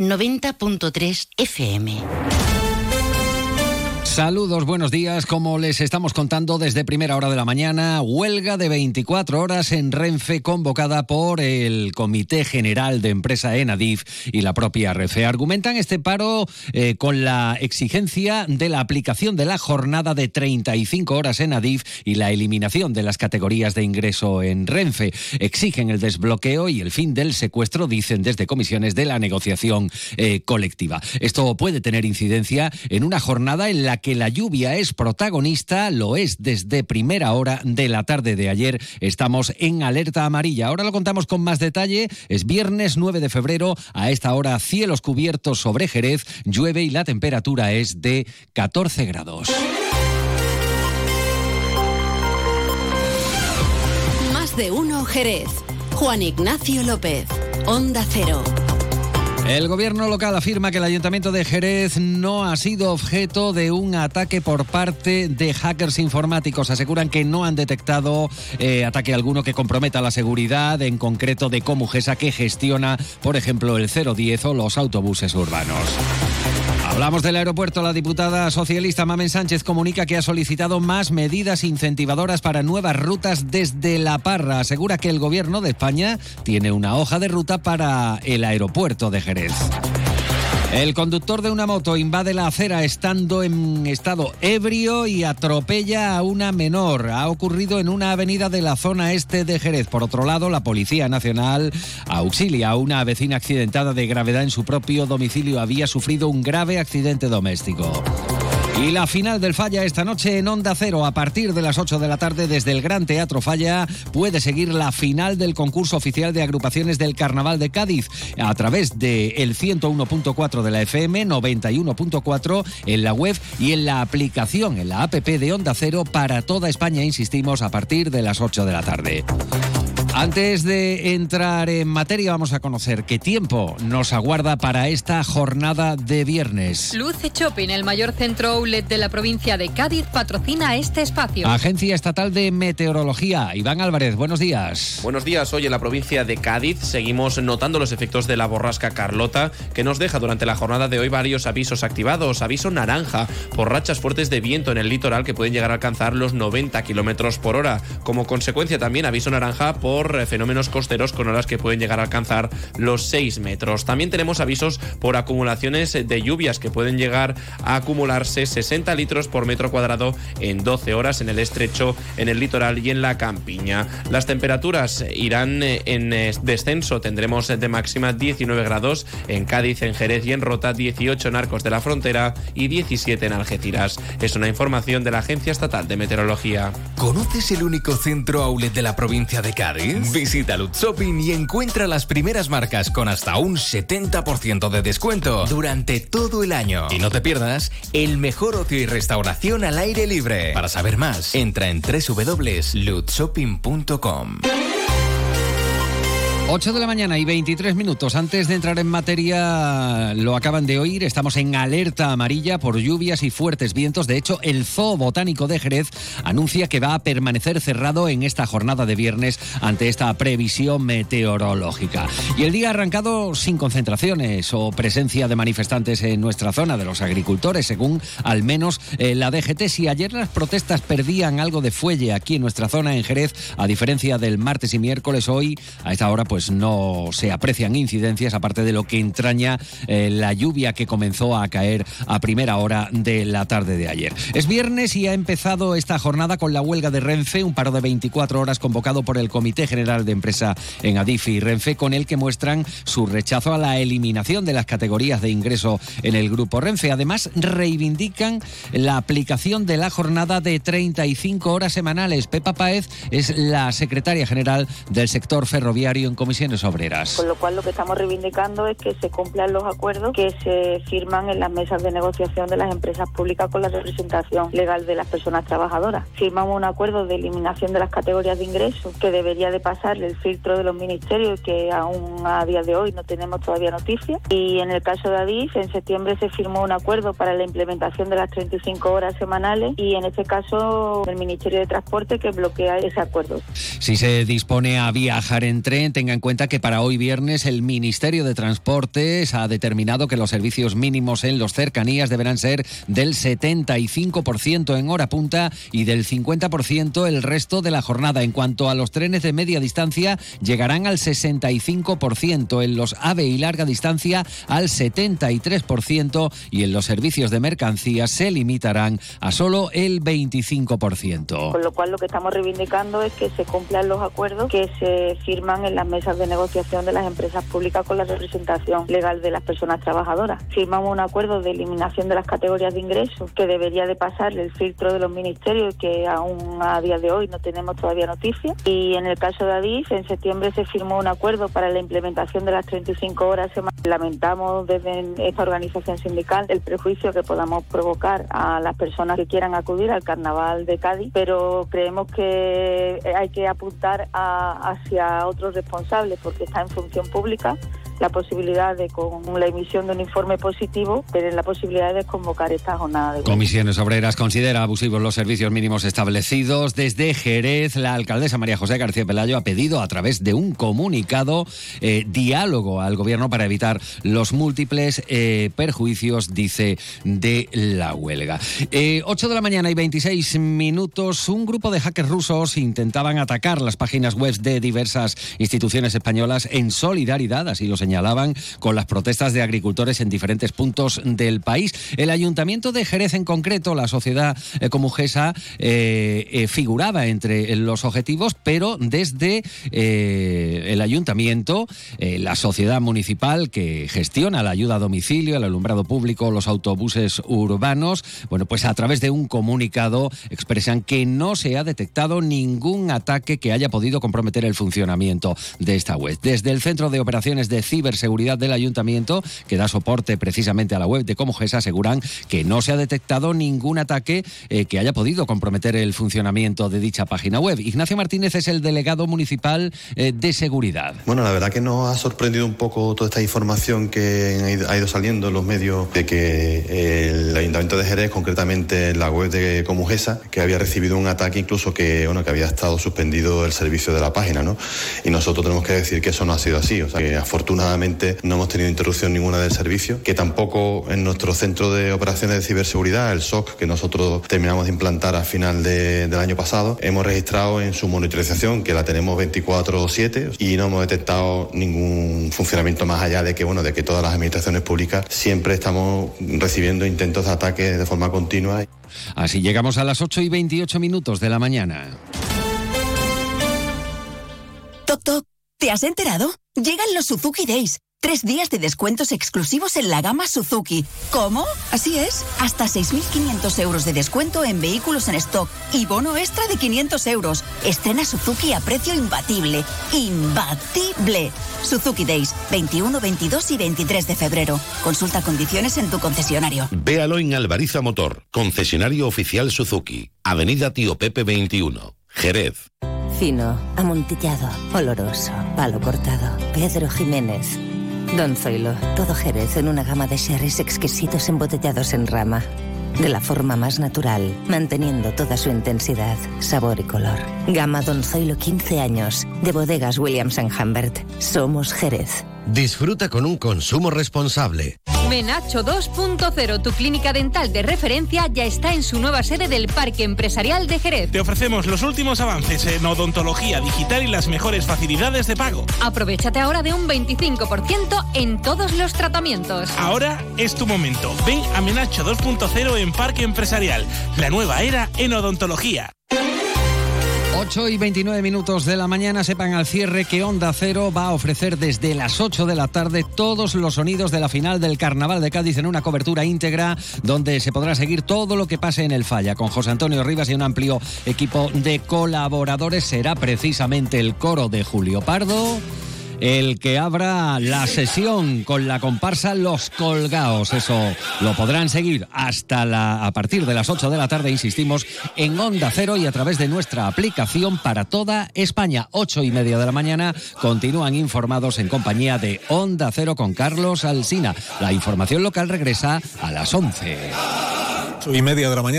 90.3 FM. Saludos, buenos días. Como les estamos contando desde primera hora de la mañana, huelga de 24 horas en Renfe convocada por el Comité General de Empresa ENADIF y la propia Renfe. Argumentan este paro eh, con la exigencia de la aplicación de la jornada de 35 horas en ADIF y la eliminación de las categorías de ingreso en Renfe. Exigen el desbloqueo y el fin del secuestro, dicen desde comisiones de la negociación eh, colectiva. Esto puede tener incidencia en una jornada en la que la lluvia es protagonista, lo es desde primera hora de la tarde de ayer. Estamos en alerta amarilla. Ahora lo contamos con más detalle. Es viernes 9 de febrero. A esta hora cielos cubiertos sobre Jerez, llueve y la temperatura es de 14 grados. Más de uno Jerez. Juan Ignacio López. Onda Cero. El gobierno local afirma que el ayuntamiento de Jerez no ha sido objeto de un ataque por parte de hackers informáticos. Aseguran que no han detectado eh, ataque alguno que comprometa la seguridad, en concreto de Comujesa, que gestiona, por ejemplo, el 010 o los autobuses urbanos. Hablamos del aeropuerto. La diputada socialista Mamen Sánchez comunica que ha solicitado más medidas incentivadoras para nuevas rutas desde La Parra. Asegura que el gobierno de España tiene una hoja de ruta para el aeropuerto de Jerez. El conductor de una moto invade la acera estando en estado ebrio y atropella a una menor. Ha ocurrido en una avenida de la zona este de Jerez. Por otro lado, la Policía Nacional auxilia a una vecina accidentada de gravedad en su propio domicilio. Había sufrido un grave accidente doméstico. Y la final del Falla esta noche en Onda Cero a partir de las 8 de la tarde desde el Gran Teatro Falla puede seguir la final del concurso oficial de agrupaciones del Carnaval de Cádiz a través de el 101.4 de la FM, 91.4 en la web y en la aplicación, en la APP de Onda Cero para toda España, insistimos, a partir de las 8 de la tarde. Antes de entrar en materia, vamos a conocer qué tiempo nos aguarda para esta jornada de viernes. Luce Shopping, el mayor centro outlet de la provincia de Cádiz, patrocina este espacio. Agencia Estatal de Meteorología. Iván Álvarez, buenos días. Buenos días. Hoy en la provincia de Cádiz seguimos notando los efectos de la borrasca Carlota, que nos deja durante la jornada de hoy varios avisos activados. Aviso naranja por rachas fuertes de viento en el litoral que pueden llegar a alcanzar los 90 kilómetros por hora. Como consecuencia, también aviso naranja por eh, fenómenos costeros con olas que pueden llegar a alcanzar los 6 metros. También tenemos avisos por acumulaciones de lluvias que pueden llegar a acumularse 60 litros por metro cuadrado en 12 horas en el estrecho, en el litoral y en la campiña. Las temperaturas irán eh, en eh, descenso. Tendremos de máxima 19 grados en Cádiz, en Jerez y en Rota, 18 en Arcos de la Frontera y 17 en Algeciras. Es una información de la Agencia Estatal de Meteorología. ¿Conoces el único centro outlet de la provincia de Cádiz? Visita Lutz Shopping y encuentra las primeras marcas con hasta un 70% de descuento durante todo el año. Y no te pierdas el mejor ocio y restauración al aire libre. Para saber más, entra en www.lutzshopping.com. 8 de la mañana y 23 minutos. Antes de entrar en materia, lo acaban de oír, estamos en alerta amarilla por lluvias y fuertes vientos. De hecho, el Zoo Botánico de Jerez anuncia que va a permanecer cerrado en esta jornada de viernes ante esta previsión meteorológica. Y el día ha arrancado sin concentraciones o presencia de manifestantes en nuestra zona, de los agricultores, según al menos eh, la DGT. Si ayer las protestas perdían algo de fuelle aquí en nuestra zona, en Jerez, a diferencia del martes y miércoles, hoy, a esta hora, pues no se aprecian incidencias, aparte de lo que entraña eh, la lluvia que comenzó a caer a primera hora de la tarde de ayer. Es viernes y ha empezado esta jornada con la huelga de Renfe, un paro de 24 horas convocado por el Comité General de Empresa en Adif y Renfe, con el que muestran su rechazo a la eliminación de las categorías de ingreso en el grupo Renfe. Además, reivindican la aplicación de la jornada de 35 horas semanales. Pepa Paez es la secretaria general del sector ferroviario en comisiones obreras. Con lo cual lo que estamos reivindicando es que se cumplan los acuerdos que se firman en las mesas de negociación de las empresas públicas con la representación legal de las personas trabajadoras. Firmamos un acuerdo de eliminación de las categorías de ingresos que debería de pasar el filtro de los ministerios que aún a día de hoy no tenemos todavía noticias. Y en el caso de Adif, en septiembre se firmó un acuerdo para la implementación de las 35 horas semanales y en este caso el Ministerio de Transporte que bloquea ese acuerdo. Si se dispone a viajar en tren, tenga en cuenta que para hoy viernes el Ministerio de Transportes ha determinado que los servicios mínimos en los cercanías deberán ser del 75% en hora punta y del 50% el resto de la jornada. En cuanto a los trenes de media distancia, llegarán al 65%, en los AVE y larga distancia al 73% y en los servicios de mercancías se limitarán a solo el 25%. Con lo cual lo que estamos reivindicando es que se cumplan los acuerdos que se firman en las de negociación de las empresas públicas con la representación legal de las personas trabajadoras. Firmamos un acuerdo de eliminación de las categorías de ingresos que debería de pasar el filtro de los ministerios que aún a día de hoy no tenemos todavía noticias. Y en el caso de Adif, en septiembre se firmó un acuerdo para la implementación de las 35 horas semanales. Lamentamos desde esta organización sindical el prejuicio que podamos provocar a las personas que quieran acudir al carnaval de Cádiz, pero creemos que hay que apuntar hacia otros responsables porque está en función pública la posibilidad de, con la emisión de un informe positivo, tener la posibilidad de convocar esta jornada de Comisiones Obreras considera abusivos los servicios mínimos establecidos. Desde Jerez, la alcaldesa María José García Pelayo ha pedido a través de un comunicado eh, diálogo al gobierno para evitar los múltiples eh, perjuicios, dice, de la huelga. 8 eh, de la mañana y 26 minutos, un grupo de hackers rusos intentaban atacar las páginas web de diversas instituciones españolas en solidaridad, así lo señaló señalaban con las protestas de agricultores en diferentes puntos del país. El ayuntamiento de Jerez en concreto, la sociedad eh, comujesa, eh, eh, figuraba entre los objetivos, pero desde el ayuntamiento, la sociedad municipal que gestiona la ayuda a domicilio, el alumbrado público, los autobuses urbanos, bueno, pues a través de un comunicado expresan que no se ha detectado ningún ataque que haya podido comprometer el funcionamiento de esta web. Desde el Centro de Operaciones de ciberseguridad del ayuntamiento, que da soporte precisamente a la web de Comogesa, aseguran que no se ha detectado ningún ataque eh, que haya podido comprometer el funcionamiento de dicha página web. Ignacio Martínez es el delegado municipal eh, de seguridad. Bueno, la verdad que nos ha sorprendido un poco toda esta información que ha ido saliendo en los medios de que el ayuntamiento de Jerez, concretamente la web de Comugesa, que había recibido un ataque incluso que, bueno, que había estado suspendido el servicio de la página, ¿no? Y nosotros tenemos que decir que eso no ha sido así, o sea, que afortunadamente no hemos tenido interrupción ninguna del servicio, que tampoco en nuestro centro de operaciones de ciberseguridad, el SOC, que nosotros terminamos de implantar a final del año pasado, hemos registrado en su monitorización que la tenemos 24/7 y no hemos detectado ningún funcionamiento más allá de que bueno, de que todas las administraciones públicas siempre estamos recibiendo intentos de ataque de forma continua. Así llegamos a las 8 y 28 minutos de la mañana. Toc, toc. ¿Te has enterado? Llegan los Suzuki Days. Tres días de descuentos exclusivos en la gama Suzuki. ¿Cómo? Así es. Hasta 6.500 euros de descuento en vehículos en stock y bono extra de 500 euros. Estrena Suzuki a precio imbatible. ¡Imbatible! Suzuki Days, 21, 22 y 23 de febrero. Consulta condiciones en tu concesionario. Véalo en Alvariza Motor, concesionario oficial Suzuki. Avenida Tío Pepe 21, Jerez. Fino, amontillado, oloroso, palo cortado. Pedro Jiménez. Don Zoilo, todo Jerez en una gama de sherries exquisitos embotellados en rama. De la forma más natural, manteniendo toda su intensidad, sabor y color. Gama Don Zoilo 15 años, de bodegas Williams ⁇ Humbert. Somos Jerez. Disfruta con un consumo responsable. Menacho 2.0, tu clínica dental de referencia, ya está en su nueva sede del Parque Empresarial de Jerez. Te ofrecemos los últimos avances en odontología digital y las mejores facilidades de pago. Aprovechate ahora de un 25% en todos los tratamientos. Ahora es tu momento. Ven a Menacho 2.0 en Parque Empresarial, la nueva era en odontología. 8 y 29 minutos de la mañana, sepan al cierre que Onda Cero va a ofrecer desde las 8 de la tarde todos los sonidos de la final del Carnaval de Cádiz en una cobertura íntegra donde se podrá seguir todo lo que pase en el falla. Con José Antonio Rivas y un amplio equipo de colaboradores será precisamente el coro de Julio Pardo el que abra la sesión con la comparsa Los Colgaos. Eso lo podrán seguir hasta la, a partir de las 8 de la tarde, insistimos, en Onda Cero y a través de nuestra aplicación para toda España. 8 y media de la mañana continúan informados en compañía de Onda Cero con Carlos Alsina. La información local regresa a las 11. 8 y media de la mañana.